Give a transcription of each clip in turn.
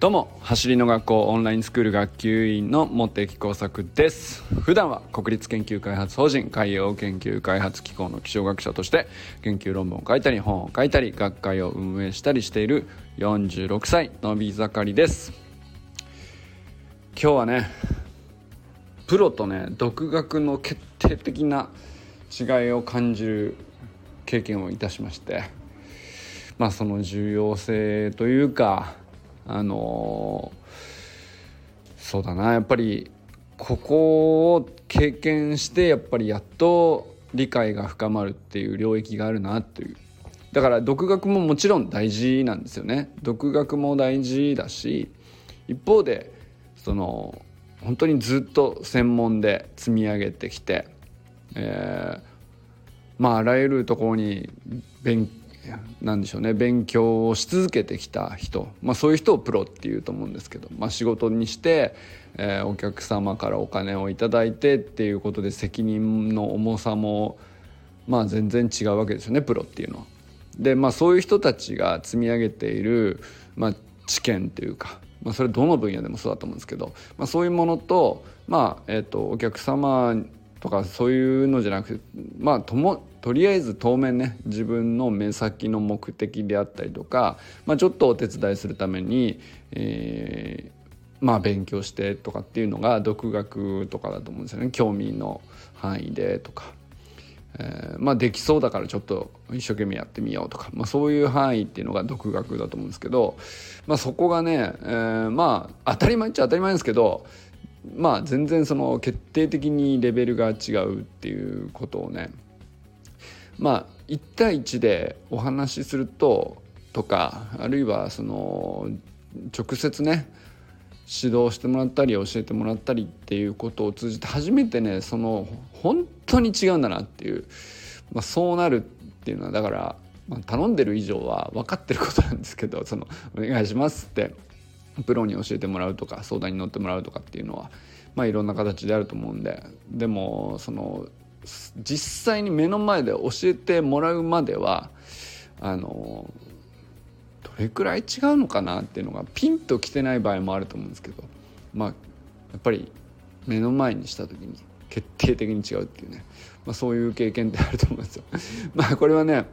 どうも走りの学校オンラインスクール学級委員の茂木耕作です。普段は国立研究開発法人海洋研究開発機構の気象学者として研究論文を書いたり本を書いたり学会を運営したりしている46歳のび盛りです。今日はねプロとね独学の決定的な違いを感じる経験をいたしましてまあその重要性というかあのそうだな。やっぱりここを経験してやっぱりやっと理解が深まるっていう領域があるなという。だから独学ももちろん大事なんですよね。独学も大事だし一方でその本当にずっと専門で積み上げてきて、えー、まああらゆるところに勉なんでしょうね。勉強をし続けてきた人、まあ、そういう人をプロっていうと思うんですけど、まあ、仕事にして、えー、お客様からお金を頂いてっていうことで責任の重さも、まあ、全然違うわけですよね。プロっていうのは。でまあそういう人たちが積み上げている、まあ、知見というか、まあ、それどの分野でもそうだと思うんですけど、まあ、そういうものと,、まあえーと、とお客様とかそういうのじゃなくてまあともとりあえず当面ね自分の目先の目的であったりとか、まあ、ちょっとお手伝いするために、えー、まあ勉強してとかっていうのが独学とかだと思うんですよね。興味の範囲でとか、えー、まあできそうだからちょっと一生懸命やってみようとか、まあ、そういう範囲っていうのが独学だと思うんですけど、まあ、そこがね、えー、まあ当たり前っちゃ当たり前ですけどまあ全然その決定的にレベルが違うっていうことをねまあ1対1でお話しするととかあるいはその直接ね指導してもらったり教えてもらったりっていうことを通じて初めてねその本当に違うんだなっていう、まあ、そうなるっていうのはだから、まあ、頼んでる以上は分かってることなんですけどその「お願いします」ってプロに教えてもらうとか相談に乗ってもらうとかっていうのはまあいろんな形であると思うんででもその実際に目の前で教えてもらうまではあのどれくらい違うのかなっていうのがピンときてない場合もあると思うんですけどまあやっぱり目の前にした時に決定的に違うっていうね、まあ、そういう経験ってあると思うんですよ。まあこれはね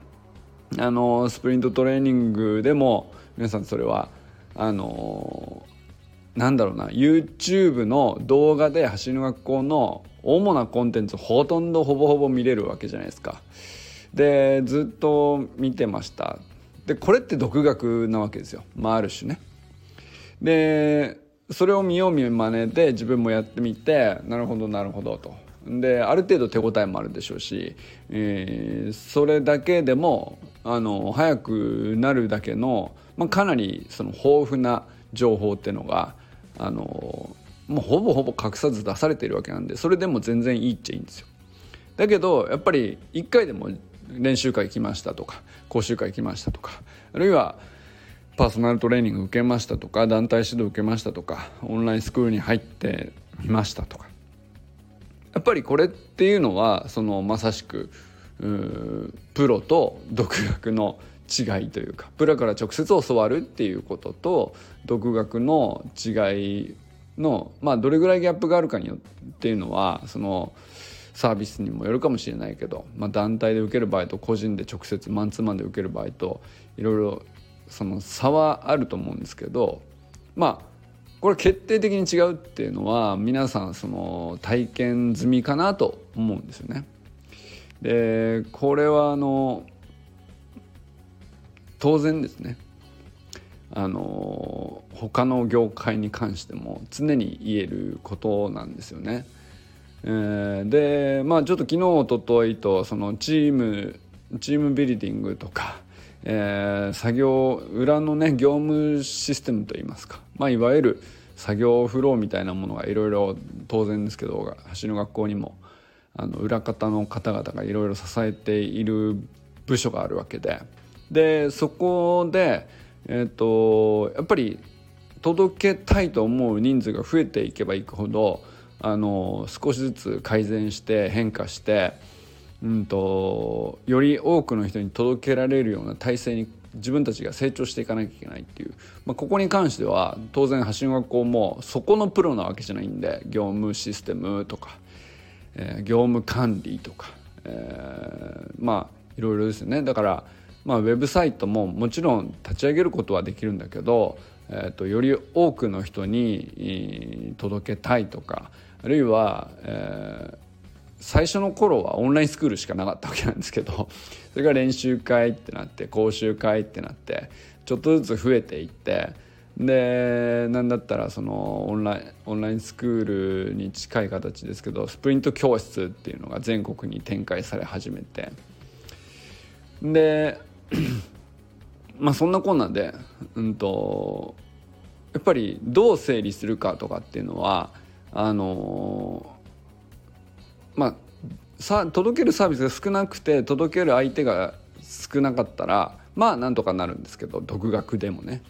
あのスプリントトレーニングでも皆さんそれはあのなんだろうな YouTube の動画で走りの学校の主なコンテンツほとんどほぼほぼ見れるわけじゃないですか。でずっと見てましたでこれって独学なわけですよ、まあ、ある種ね。でそれを見よう見まねで自分もやってみてなるほどなるほどと。である程度手応えもあるでしょうし、えー、それだけでもあの早くなるだけの、まあ、かなりその豊富な情報っていうのがあのもうほぼほぼ隠さず出されてるわけなんでそれでも全然いいっちゃいいんですよ。だけどやっぱり1回でも練習会来ましたとか講習会来ましたとかあるいはパーソナルトレーニング受けましたとか団体指導受けましたとかオンラインスクールに入ってみましたとかやっぱりこれっていうのはそのまさしくプロと独学の違いというかプロから直接教わるっていうことと独学の違いの、まあ、どれぐらいギャップがあるかによっていうのはそのサービスにもよるかもしれないけど、まあ、団体で受ける場合と個人で直接マンツーマンで受ける場合といろいろその差はあると思うんですけどまあこれ決定的に違うっていうのは皆さんその体験済みかなと思うんですよね。でこれはあの当然ですねあの他の業界に関しても常に言えることなんですよね。えー、でまあちょっと昨日おとといとそのチームチームビルディングとか、えー、作業裏のね業務システムといいますか、まあ、いわゆる作業フローみたいなものがいろいろ当然ですけど橋の学校にもあの裏方の方々がいろいろ支えている部署があるわけででそこでえーと、やっぱり届けたいと思う人数が増えていけばいくほどあの少しずつ改善して変化して、うんと、より多くの人に届けられるような体制に自分たちが成長していかなきゃいけないっていう、まあ、ここに関しては当然橋の学校もそこのプロなわけじゃないんで業務システムとか、えー、業務管理とか、えー、まあいろいろですよね。だから、まあ、ウェブサイトももちろん立ち上げることはできるんだけど、えーと、より多くの人に届けたいとかあるいは、えー、最初の頃はオンラインスクールしかなかったわけなんですけど それが練習会ってなって講習会ってなってちょっとずつ増えていってでなんだったらそのオンラインオンラインスクールに近い形ですけどスプリント教室っていうのが全国に展開され始めてで まあそんなこんなでうんとやっぱりどう整理するかとかっていうのはあのまあさ届けるサービスが少なくて届ける相手が少なかったらまあなんとかなるんですけど独学でもね。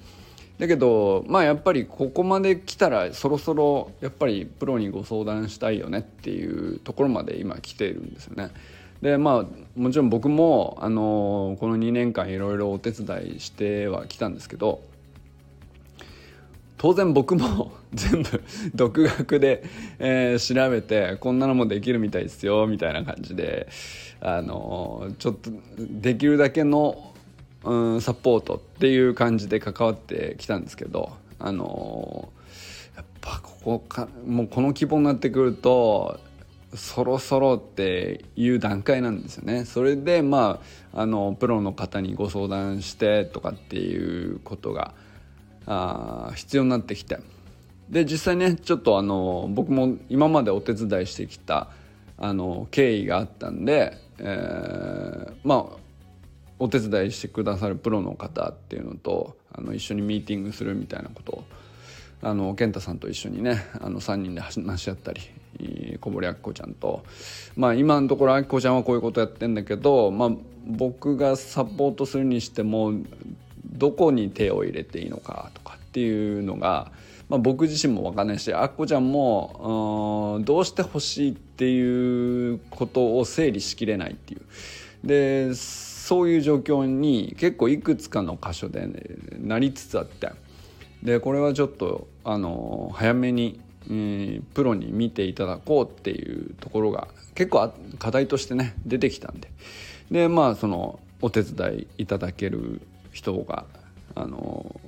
だけどまあやっぱりここまで来たらそろそろやっぱりプロにご相談したいよねっていうところまで今来ているんですよね。でまあもちろん僕もあのこの2年間いろいろお手伝いしてはきたんですけど当然僕も 全部 独学で、えー、調べてこんなのもできるみたいですよみたいな感じであのちょっとできるだけの、うん、サポートっていう感じで関わってきたんですけどあのやっぱここかもうこの規模になってくるとそろそろっていう段階なんですよね。それでまああのプロの方にご相談してとかっていうことがあ必要になってきてで実際ねちょっとあの僕も今までお手伝いしてきたあの経緯があったんで、えー、まあお手伝いしてくださるプロの方っていうのとあの一緒にミーティングするみたいなことをあの健太さんと一緒にねあの3人で話し合ったり小堀明子ちゃんと。まあ今のところ明子ちゃんはこういうことやってんだけど、まあ、僕がサポートするにしてもどこに手を入れていいのかとかっていうのが、まあ、僕自身も分かんないしあっこちゃんもどうしてほしいっていうことを整理しきれないっていう。でそういう状況に結構いくつかの箇所で、ね、なりつつあって。でこれはちょっとあの早めに、うん、プロに見ていただこうっていうところが結構課題としてね出てきたんで。でまあそのお手伝いいただける人があの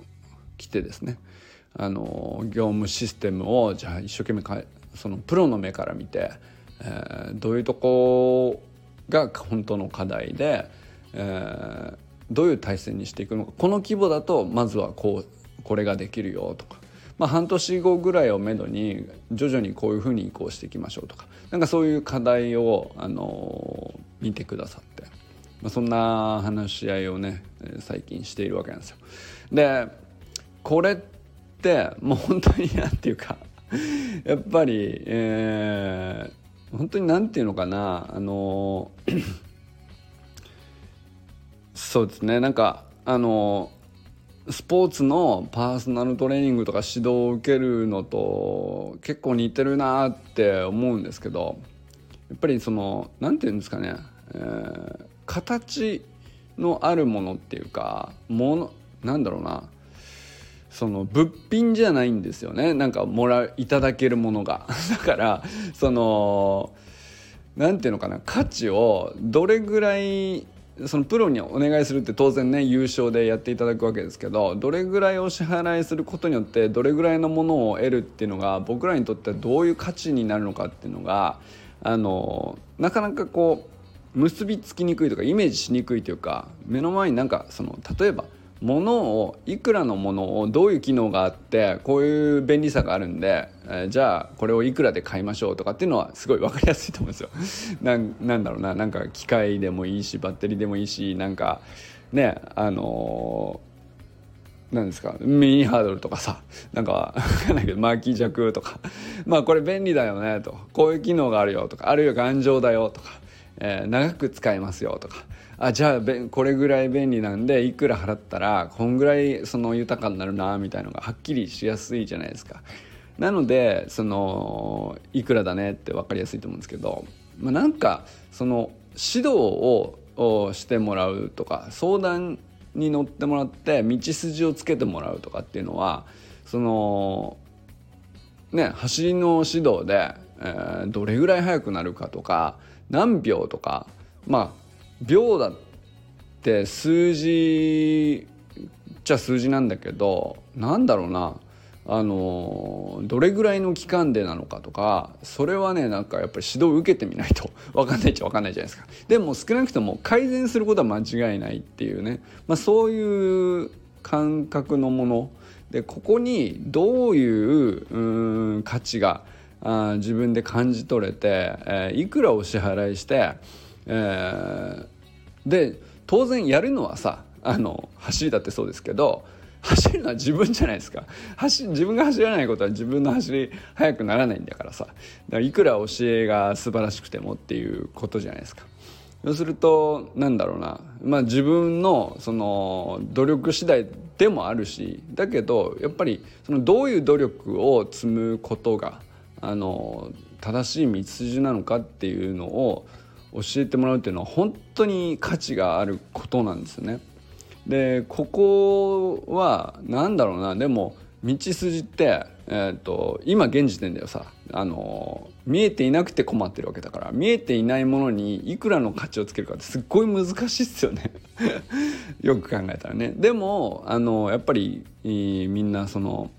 来てですね。あの業務システムをじゃあ一生懸命かそのプロの目から見て、えー、どういうとこが本当の課題で、えー、どういう体制にしていくのか。この規模だとまずはこうこれができるよとか、まあ、半年後ぐらいをめどに徐々にこういうふうに移行していきましょうとか。なんかそういう課題を、あの見てくださって。まあ、そんな話し合いをね最近しているわけなんですよ。でこれってもう本当に何て言うかやっぱり、えー、本当に何て言うのかなあのそうですね。なんかあのスポーツのパーソナルトレーニングとか指導を受けるのと結構似てるなって思うんですけどやっぱりその何て言うんですかね、えー形のあるものっていうかものなんだろうなその物品じゃないんですよね。なんかもらいただけるものが。だからその何ていうのかな価値をどれぐらいそのプロにお願いするって当然ね優勝でやっていただくわけですけどどれぐらいお支払いすることによってどれぐらいのものを得るっていうのが僕らにとってはどういう価値になるのかっていうのがあのなかなかこう結びつきにくいとかイメージしにくいというか目の前になんかその例えば物をいくらのものをどういう機能があってこういう便利さがあるんで、えー、じゃあこれをいくらで買いましょうとかっていうのはすごい分かりやすいと思うんですよ。ななんだろうななんか機械でもいいしバッテリーでもいいしなんかねあのー、なんですかミニハードルとかさ なんか分かんないけどマーキー弱とか。まあこれ便利だよねと。こういう機能があるよとか。あるいは頑丈だよとか。えー、長く使えますよとかあじゃあこれぐらい便利なんでいくら払ったらこんぐらいその豊かになるなみたいのがはっきりしやすいじゃないですか。なのでそのいくらだねって分かりやすいと思うんですけど、まあ、なんかその指導をしてもらうとか相談に乗ってもらって道筋をつけてもらうとかっていうのはそのね走りの指導で、えー、どれぐらい速くなるかとか何秒とかまあ秒だって数字じゃ数字なんだけどなんだろうなあのどれぐらいの期間でなのかとかそれはねなんかやっぱり指導受けてみないと 分かんないっちゃ分かんないじゃないですか。でも少なくとも改善することは間違いないっていうね、まあ、そういう感覚のもの。でここにどういう価値があ自分で感じ取れて、えー、いくらお支払いして、えー、で当然やるのはさあの走りだってそうですけど走るのは自分じゃないですか。走自分が走らないことは自分の走り速くならないんだからさ。だからいくら教えが素晴らしくてもっていうことじゃないですか。そうするとなんだろうな、まあ、自分のその努力次第でもあるしだけどやっぱりそのどういう努力を積むことがあの正しい道筋なのかっていうのを教えてもらうっていうのは本当に価値があることなんですよね。でここは何だろうなでも道筋って、えーと、今現時点ではさあの見えていなくて困ってるわけだから見えていないものにいくらの価値をつけるかってすっごい難しいっすよね よく考えたらね。でもあのやっぱりみんなその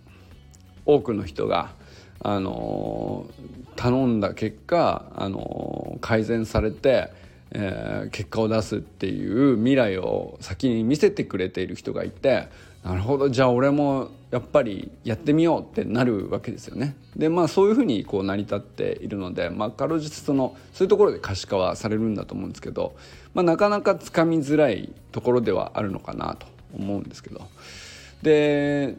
多くの人があの頼んだ結果あの改善されてえー、結果を出すっていう未来を先に見せてくれている人がいてなるほどじゃあ俺もやっぱりやってみようってなるわけですよね。でまあそういうふうにこう成り立っているので、まあ、かろうじてそのそういうところで可視化はされるんだと思うんですけど、まあ、なかなかつかみづらいところではあるのかなと思うんですけどで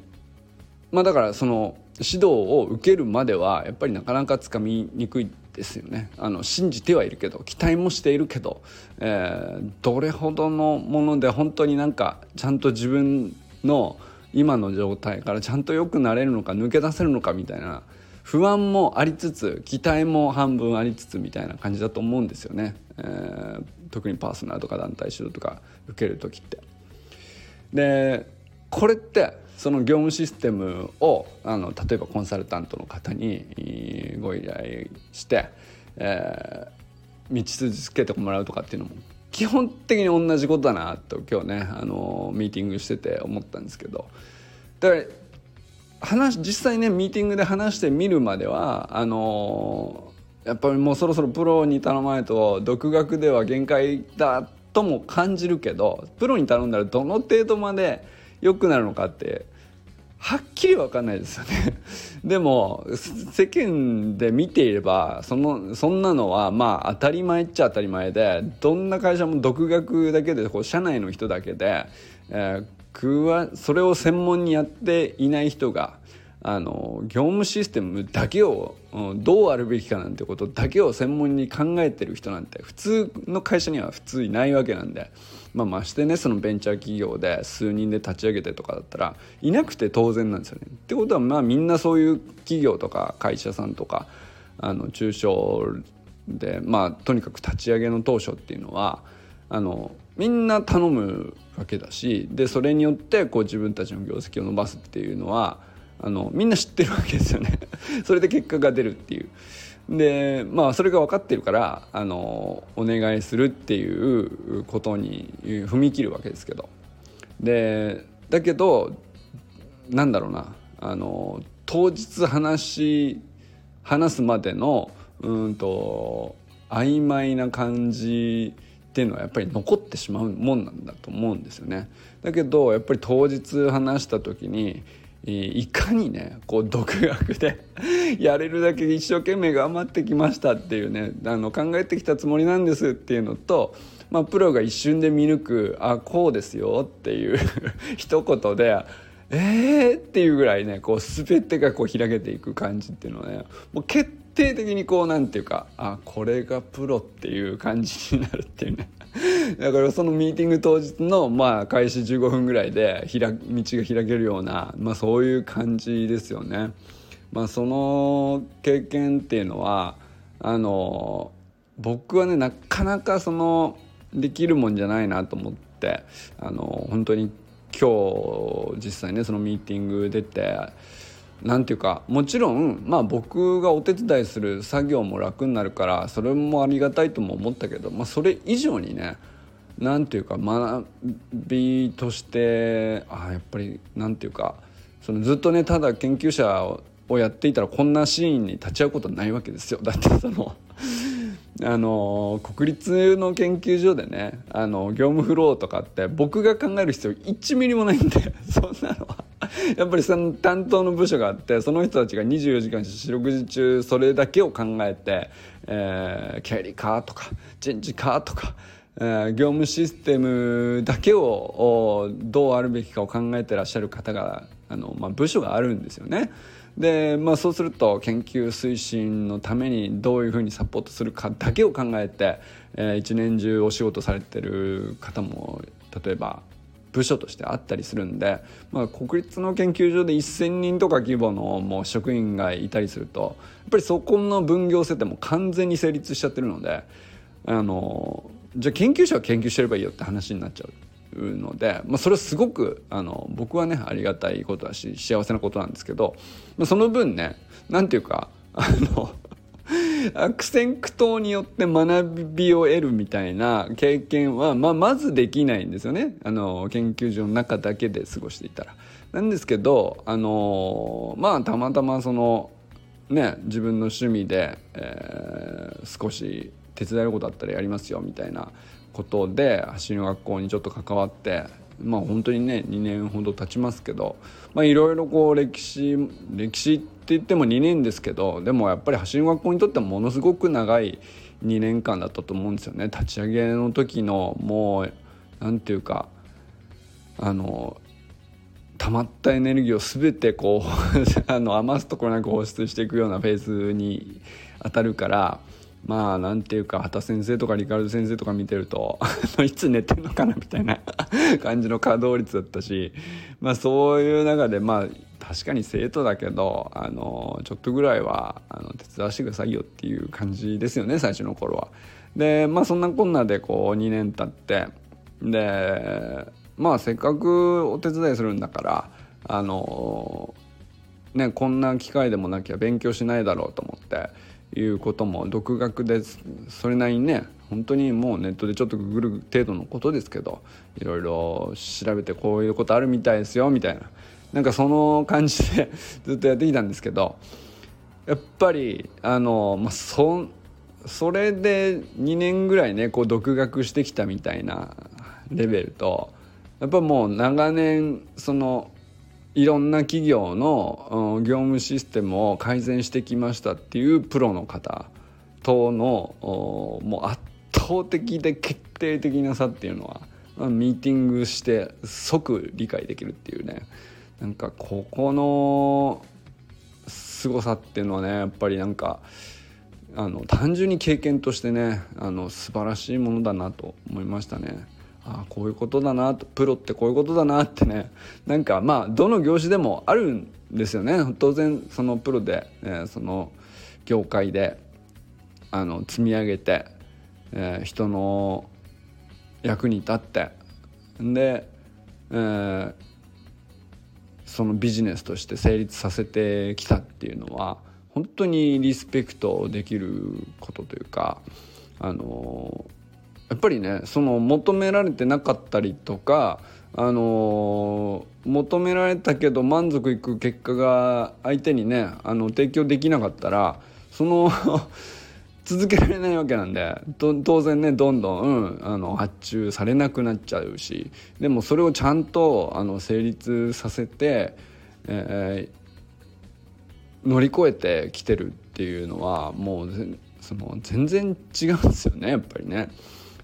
まあだからその指導を受けるまではやっぱりなかなかつかみにくいですよねあの信じてはいるけど期待もしているけど、えー、どれほどのもので本当になんかちゃんと自分の今の状態からちゃんと良くなれるのか抜け出せるのかみたいな不安もありつつ期待も半分ありつつみたいな感じだと思うんですよね、えー、特にパーソナルとか団体指導とか受ける時って。でこれってその業務システムをあの例えばコンサルタントの方にご依頼して、えー、道筋つけてもらうとかっていうのも基本的に同じことだなと今日ねあのミーティングしてて思ったんですけど。だから話実際ねミーティングで話してみるまではあのやっぱりもうそろそろプロに頼まないと独学では限界だとも感じるけどプロに頼んだらどの程度まで良くなるのかってはっきり分かんないですよね。でも世間で見ていればそのそんなのはまあ当たり前っちゃ当たり前でどんな会社も独学だけでこう社内の人だけで、えー、それを専門にやっていない人があの業務システムだけを、うん、どうあるべきかなんてことだけを専門に考えてる人なんて普通の会社には普通いないわけなんで、まあ、ましてねそのベンチャー企業で数人で立ち上げてとかだったらいなくて当然なんですよね。ってことはまあみんなそういう企業とか会社さんとかあの中小でまあとにかく立ち上げの当初っていうのはあのみんな頼むわけだしでそれによってこう自分たちの業績を伸ばすっていうのはあのみんな知ってるわけですよね それで結果が出るっていうでまあそれが分かってるからあのお願いするっていうことに踏み切るわけですけどでだけどなんだろうなあの当日話話すまでのうんと曖昧な感じっていうのはやっぱり残ってしまうもんなんだと思うんですよね。だけどやっぱり当日話した時にいかにねこう独学で やれるだけ一生懸命頑張ってきましたっていうねあの考えてきたつもりなんですっていうのと、まあ、プロが一瞬で見抜く「あこうですよ」っていう 一言で「えー!」っていうぐらいねこう全てがこう開けていく感じっていうのはねもう決定的にこうなんていうかあこれがプロっていう感じになるっていうね だからそのミーティング当日のまあ開始15分ぐらいで道が開けるような、まあ、そういう感じですよね。まあ、その経験っていうのはあの僕はねなかなかそのできるもんじゃないなと思っってあの本当に今日実際ねそのミーティング出てなんていうかもちろんまあ僕がお手伝いする作業も楽になるからそれもありがたいとも思ったけど、まあ、それ以上にねなんていうか学びとしてあやっぱりなんていうかそのずっとねただ研究者をやっていたらこんなシーンに立ち会うことないわけですよ。だってそのあの国立の研究所でねあの業務フローとかって僕が考える必要1ミリもないんで そんなのは。やっぱりその担当の部署があってその人たちが24時間四六時中それだけを考えて、えー、経理かとか人事かとか、業務システムだけをどうあるべきかを考えてらっしゃる方があの、まあ、部署があるんですよね。で、まあ、そうすると研究推進のためにどういうふうにサポートするかだけを考えて、えー、一年中お仕事されてる方も例えば部署としてあったりするんで、まあ、国立の研究所で1,000人とか規模のもう職員がいたりするとやっぱりそこの分業設定も完全に成立しちゃってるのであのじゃあ研究者は研究してればいいよって話になっちゃう。ので、まあ、それはすごくあの僕はねありがたいことだし幸せなことなんですけど、まあ、その分ね何ていうかあの 悪戦苦闘によって学びを得るみたいな経験は、まあ、まずできないんですよねあの研究所の中だけで過ごしていたら。なんですけどあのまあたまたまそのね自分の趣味で、えー、少し手伝えることあったらやりますよみたいなことで走りの学校にちょっと関わってまあ本当にね2年ほど経ちますけどいろいろこう歴史歴史って言っても2年ですけどでもやっぱり走りの学校にとってはものすごく長い2年間だったと思うんですよね。立ち上げの時のもう何て言うかあの溜まったエネルギーを全てこう あの余すところなく放出していくようなフェーズに当たるからまあなんていうか畑先生とかリカルド先生とか見てると いつ寝てんのかなみたいな 感じの稼働率だったしまあそういう中でまあ確かに生徒だけどあのちょっとぐらいはあの手伝わしてくださいよっていう感じですよね最初の頃は。でまあそんなこんなでこう2年経ってでまあせっかくお手伝いするんだからあのねこんな機会でもなきゃ勉強しないだろうと思って。いうことも独学でそれなりにね本当にもうネットでちょっとググる程度のことですけどいろいろ調べてこういうことあるみたいですよみたいな。なんかその感じで ずっとやってきたんですけどやっぱりあの、まあ、そそれで2年ぐらいねこう独学してきたみたいなレベルとやっぱもう長年そのいろんな企業の業務システムを改善してきましたっていうプロの方とのもう圧倒的で決定的な差っていうのは、ミーティングして即理解できるっていうねなんかここの凄さっていうのはねやっぱりなんかあの単純に経験としてねあの素晴らしいものだなと思いましたね。あこういうことだなとプロってこういうことだなってね。なんかまあどの業種でもあるんですよね。当然そのプロで、えー、その業界であの積み上げて、えー、人の役に立って。で、えー、そのビジネスとして成立させてきたっていうのは本当にリスペクトできることというかあのやっぱりねその求められてなかったりとかあの求められたけど満足いく結果が相手にねあの提供できなかったらその 続けられないわけなんで当然ねどんどん、うん、あの発注されなくなっちゃうしでもそれをちゃんとあの成立させて、えー、乗り越えてきてるっていうのはもうその全然違うんですよねやっぱりね。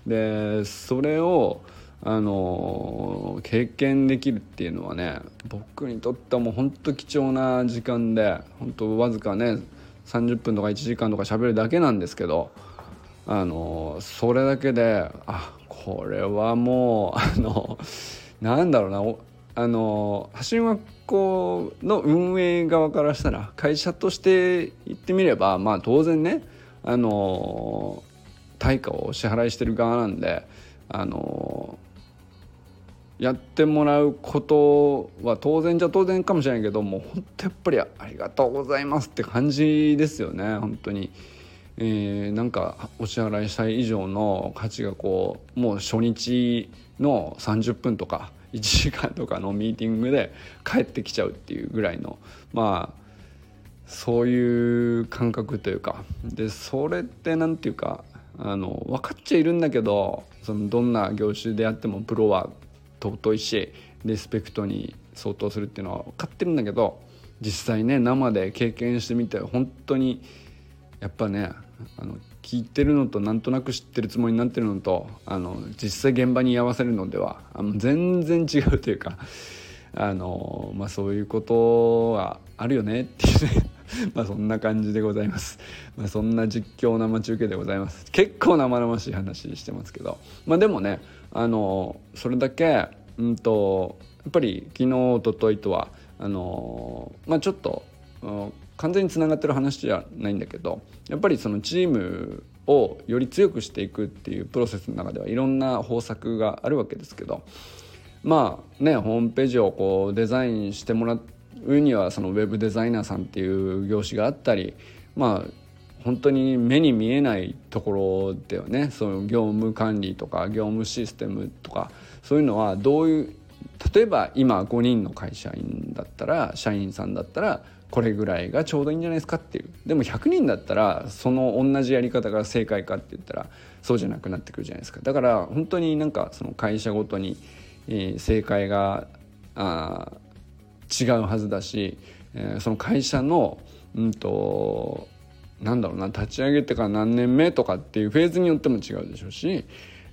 でそれをあの経験できるっていうのはね僕にとってはもう本当貴重な時間で本当わずかね30分とか1時間とか喋るだけなんですけどあのそれだけであこれはもうあのなんだろうなあの橋学校の運営側からしたら会社として言ってみればまあ当然ねあの対価をお支払いしてる側なんであのやってもらうことは当然じゃ当然かもしれないけどもう本当やっぱりありがとうございますって感じですよね本当に。えー、なんかお支払いしたい以上の価値がこうもう初日の30分とか1時間とかのミーティングで帰ってきちゃうっていうぐらいのまあそういう感覚というかでそれって何て言うかあの分かっちゃいるんだけどそのどんな業種であってもプロは尊いしリスペクトに相当するっていうのは分かってるんだけど実際ね生で経験してみて本当にやっぱねあの聞いてるのとなんとなく知ってるつもりになってるのとあの実際現場に居合わせるのではあの全然違うというかあの、まあ、そういうことはあるよねっていうね。まあそんな感じでございます。まあ、そんな実況生中継でございます。結構生々しい話してますけど。まあでもね、あの、それだけ、うんと、やっぱり昨日、おとといとは、あの、まあちょっと、完全につながってる話じゃないんだけどやっぱりそのチームをより強くしていくっていうプロセスの中ではいろんな方策があるわけですけどまあねホームページをこうデザインしてもらっ上にはそのウェブデザイナーさんっていう業種があったりまあ本当に目に見えないところではね。その業務管理とか業務システムとかそういうのはどういう例えば今5人の会社員だったら社員さんだったらこれぐらいがちょうどいいんじゃないですかっていう。でも100人だったらその同じやり方が正解かって言ったらそうじゃなくなってくるじゃないですか。だから本当になんかその会社ごとに、えー、正解があ違うはずだし、えー、その会社のうんとなんだろうな立ち上げてから何年目とかっていうフェーズによっても違うでしょうし、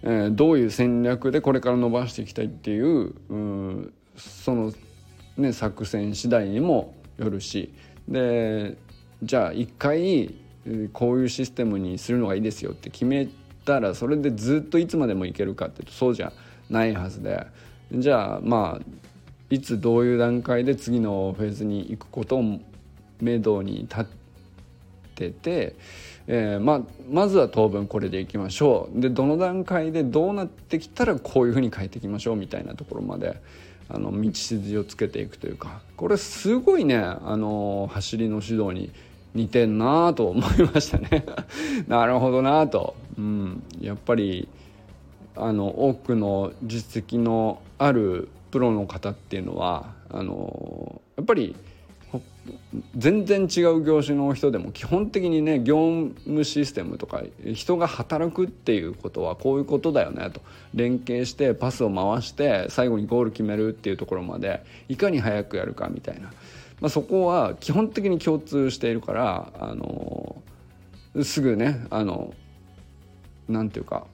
えー、どういう戦略でこれから伸ばしていきたいっていううその、ね、作戦次第にもよるしでじゃあ一回こういうシステムにするのがいいですよって決めたらそれでずっといつまでもいけるかっていうとそうじゃないはずでじゃあまあいつどういう段階で次のフェーズに行くことを目処に立ってて、えー、ま、まずは当分これでいきましょう。でどの段階でどうなってきたらこういうふうに変えていきましょうみたいなところまであの道筋をつけていくというか。これすごいねあの走りの指導に似てんなと思いましたね。なるほどなと、うん、やっぱりあの多くの実績のあるプロの方っていうのはあのやっぱり全然違う業種の人でも基本的にね業務システムとか人が働くっていうことはこういうことだよねと連携してパスを回して最後にゴール決めるっていうところまでいかに早くやるかみたいな、まあ、そこは基本的に共通しているからあのすぐねあのなんていうか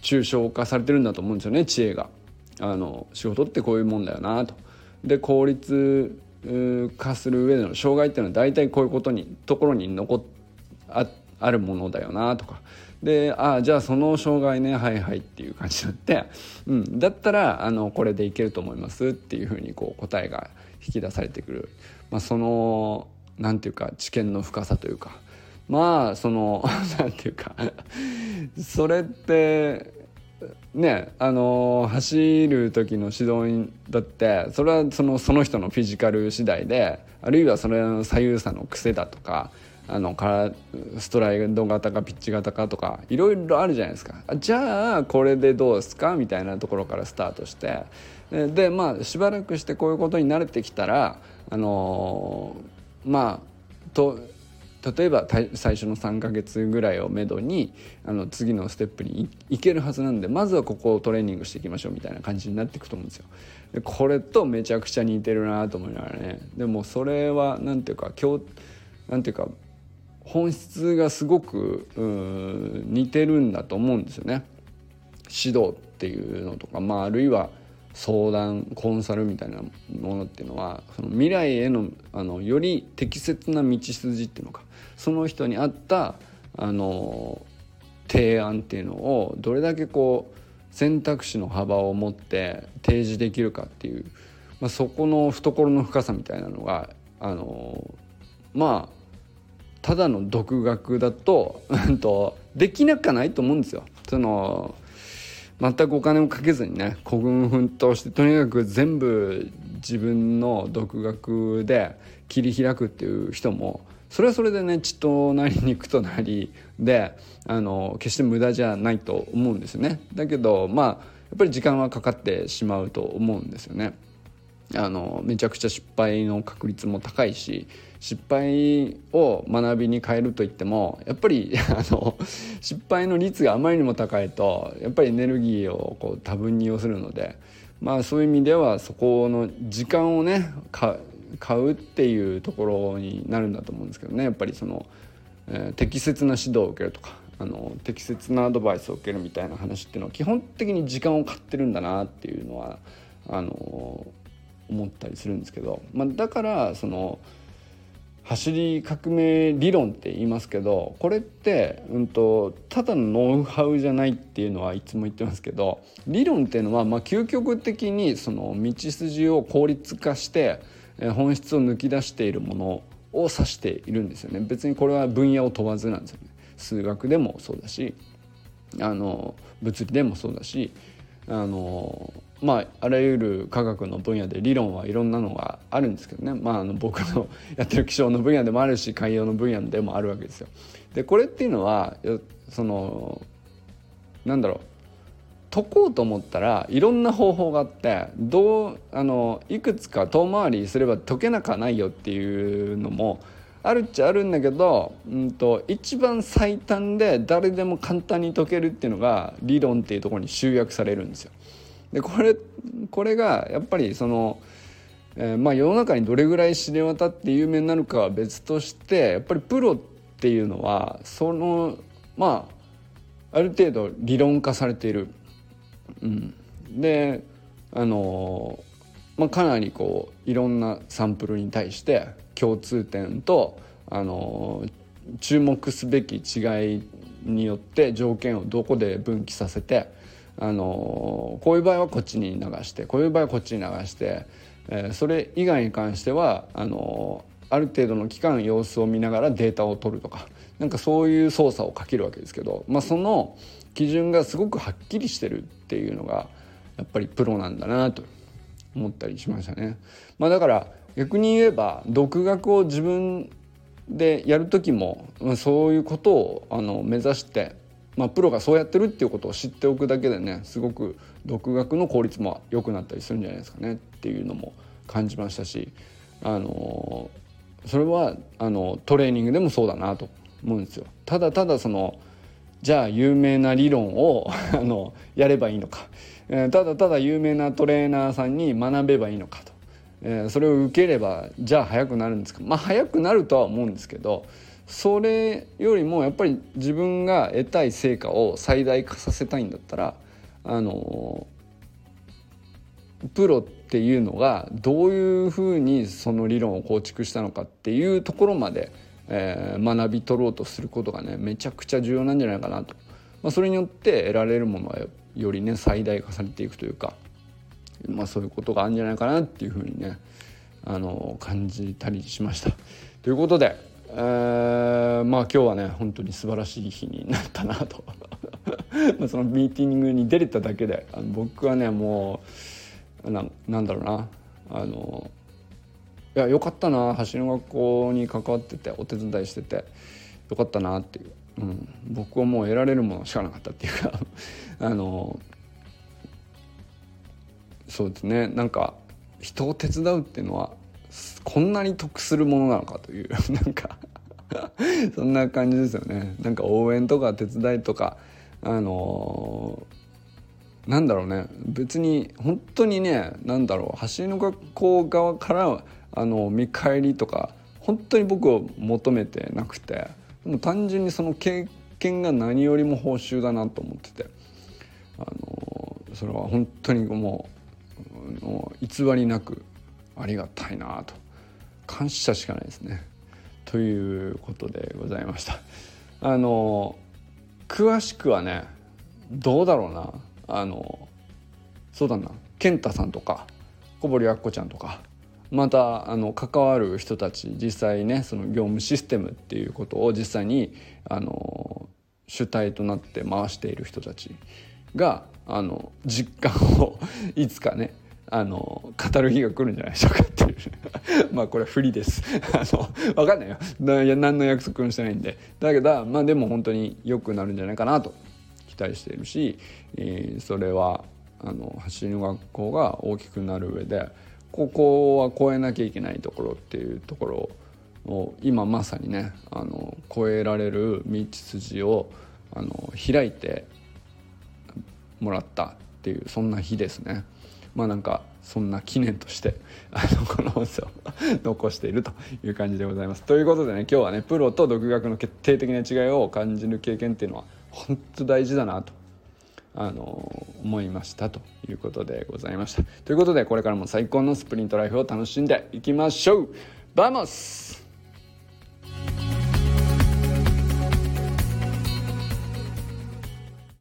抽象化されてるんだと思うんですよね知恵が。あの仕事ってこういうもんだよなと。で効率化する上での障害っていうのは大体こういうことにところに残ああるものだよなとか。でああじゃあその障害ねはいはいっていう感じになって、うん、だったらあのこれでいけると思いますっていうふうにこう答えが引き出されてくる、まあ、そのなんていうか知見の深さというか。まあその なんていうか。それってねあの走る時の指導員だってそれはそのその人のフィジカル次第であるいはそれの左右差の癖だとかあのからストライド型かピッチ型かとかいろいろあるじゃないですか。じゃあこれでどうですか？みたいなところからスタートして。でまあしばらくしてこういうことに慣れてきたらあのまあと例えば最初の3ヶ月ぐらいをめどにあの次のステップに行けるはずなんでまずはここをトレーニングしていきましょうみたいな感じになっていくと思うんですよ。でこれとめちゃくちゃ似てるなと思いながらねでもそれは何ていうか今日なんていうか本質がすごく似てるんだと思うんですよね。指導っていうのとか、まあ、あるいは相談コンサルみたいなものっていうのはその未来へのあのより適切な道筋っていうのかその人に合ったあの提案っていうのをどれだけこう選択肢の幅を持って提示できるかっていう、まあ、そこの懐の深さみたいなのがあのまあただの独学だとできなくはないと思うんですよ。その全くお金をかけずにね孤軍奮闘してとにかく全部自分の独学で切り開くっていう人もそれはそれでね血となり肉となりであの決して無駄じゃないと思うんですよね。だけどまあやっぱり時間はかかってしまうと思うんですよね。あのめちゃくちゃ失敗の確率も高いし失敗を学びに変えるといってもやっぱり あの失敗の率があまりにも高いとやっぱりエネルギーをこう多分に要するのでまあそういう意味ではそこの時間をね買うっていうところになるんだと思うんですけどね。やっぱりその、えー、適切な指導を受けるとかあの適切なアドバイスを受けるみたいな話っていうのは基本的に時間を買ってるんだなっていうのはあの思ったりするんですけど、まあ、だからその走り革命理論って言いますけどこれって、うんと、ただのノウハウじゃないっていうのはいつも言ってますけど理論っていうのは、まあ、究極的にその道筋を効率化して本質を抜き出しているものを指しているんですよね。別にこれは分野を問わずなんですよね。数学でもそうだしあの物理でもそうだしあのまああらゆる科学の分野で理論はいろんなのがあるんですけどね、まあ、あの僕の やってる気象の分野でもあるし海洋の分野でもあるわけですよ。でこれっていうのはそのなんだろう。解こうと思ったらいろんな方法があってどうあのいくつか遠回りすれば解けなくはないよっていうのもあるっちゃあるんだけど、うんと、一番最短で誰でも簡単に解けるっていうのが理論っていうところに集約されるんですよ。でこれこれがやっぱりその、えー、まあ世の中にどれぐらい知れ渡って有名になるかは別としてやっぱりプロっていうのはそのまあある程度理論化されている。うん、であのまあ、かなりこういろんなサンプルに対して共通点とあの注目すべき違いによって条件をどこで分岐させてあのこういう場合はこっちに流してこういう場合はこっちに流して、え、それ以外に関してはあのある程度の期間様子を見ながらデータを取るとかなんかそういう操作をかけるわけですけど、まあ、その基準がすごくはっきりしてるっていうのがやっぱりプロなんだなと思ったりしましたね。まあ、だから逆に言えば独学を自分でやる時も、そういうことをあの目指して、まあ、プロがそうやってるっていうことを知っておくだけでねすごく独学の効率も良くなったりするんじゃないですかねっていうのも感じましたしあのそれはあのトレーニングでもそうだなと思うんですよ。ただただそのじゃあ有名な理論をあのやればいいのか、えー、ただただ有名なトレーナーさんに学べばいいのかと、えー、それを受ければじゃあ速くなるんですか。まあ速くなるとは思うんですけどそれよりもやっぱり自分が得たい成果を最大化させたいんだったらあのプロっていうのがどういうふうにその理論を構築したのかっていうところまでえー、学び取ろうとすることがねめちゃくちゃ重要なんじゃないかなと、まあ、それによって得られるものはよりね最大化されていくというか、まあ、そういうことがあるんじゃないかなっていうふうにねあの感じたりしました。ということで、えー、まあ今日はね本当に素晴らしい日になったなと まあそのミーティングに出れただけであの僕はねもうななんだろうなあのいやよかったな。橋の学校に関わっててお手伝いしててよかったなっていう、うん、僕はもう得られるものしかなかったっていうか あのそうですね。なんか人を手伝うっていうのはこんなに得するものなのかという なんかそんな感じですよね。なんか応援とか手伝いとかあのなんだろうね。別に本当にねなんだろう。走りの学校側からあの見返りとか本当に僕を求めてなくてでも単純にその経験が何よりも報酬だなと思っててあのそれは本当にもう偽りなくありがたいなと感謝しかないですね。ということでございました。あの詳しくはねどうだろうなあのそうだな健太さんとか小堀アッコちゃんとかまたあの関わる人たち実際ねその業務システムっていうことを実際にあの主体となって回している人たちがあの実感をいつかねあの語る日が来るんじゃないでしょうかっていう。まあこれは不利です。あの分かんないよ。何の約束もしてないんで。だけどまあでも本当に良くなるんじゃないかなと期待しているし、えー、それはあの走りの学校が大きくなる上でここは超えなきゃいけないところっていうところを今まさにねあの超えられる道筋をあの開いてもらったっていうそんな日ですね。まあなんかそんな記念として あのこの音声を 残しているという感じでございます。ということでね今日はねプロと独学の決定的な違いを感じる経験っていうのは本当大事だなとあの思いましたということでございました。ということでこれからも最高のスプリントライフを楽しんでいきましょう vamos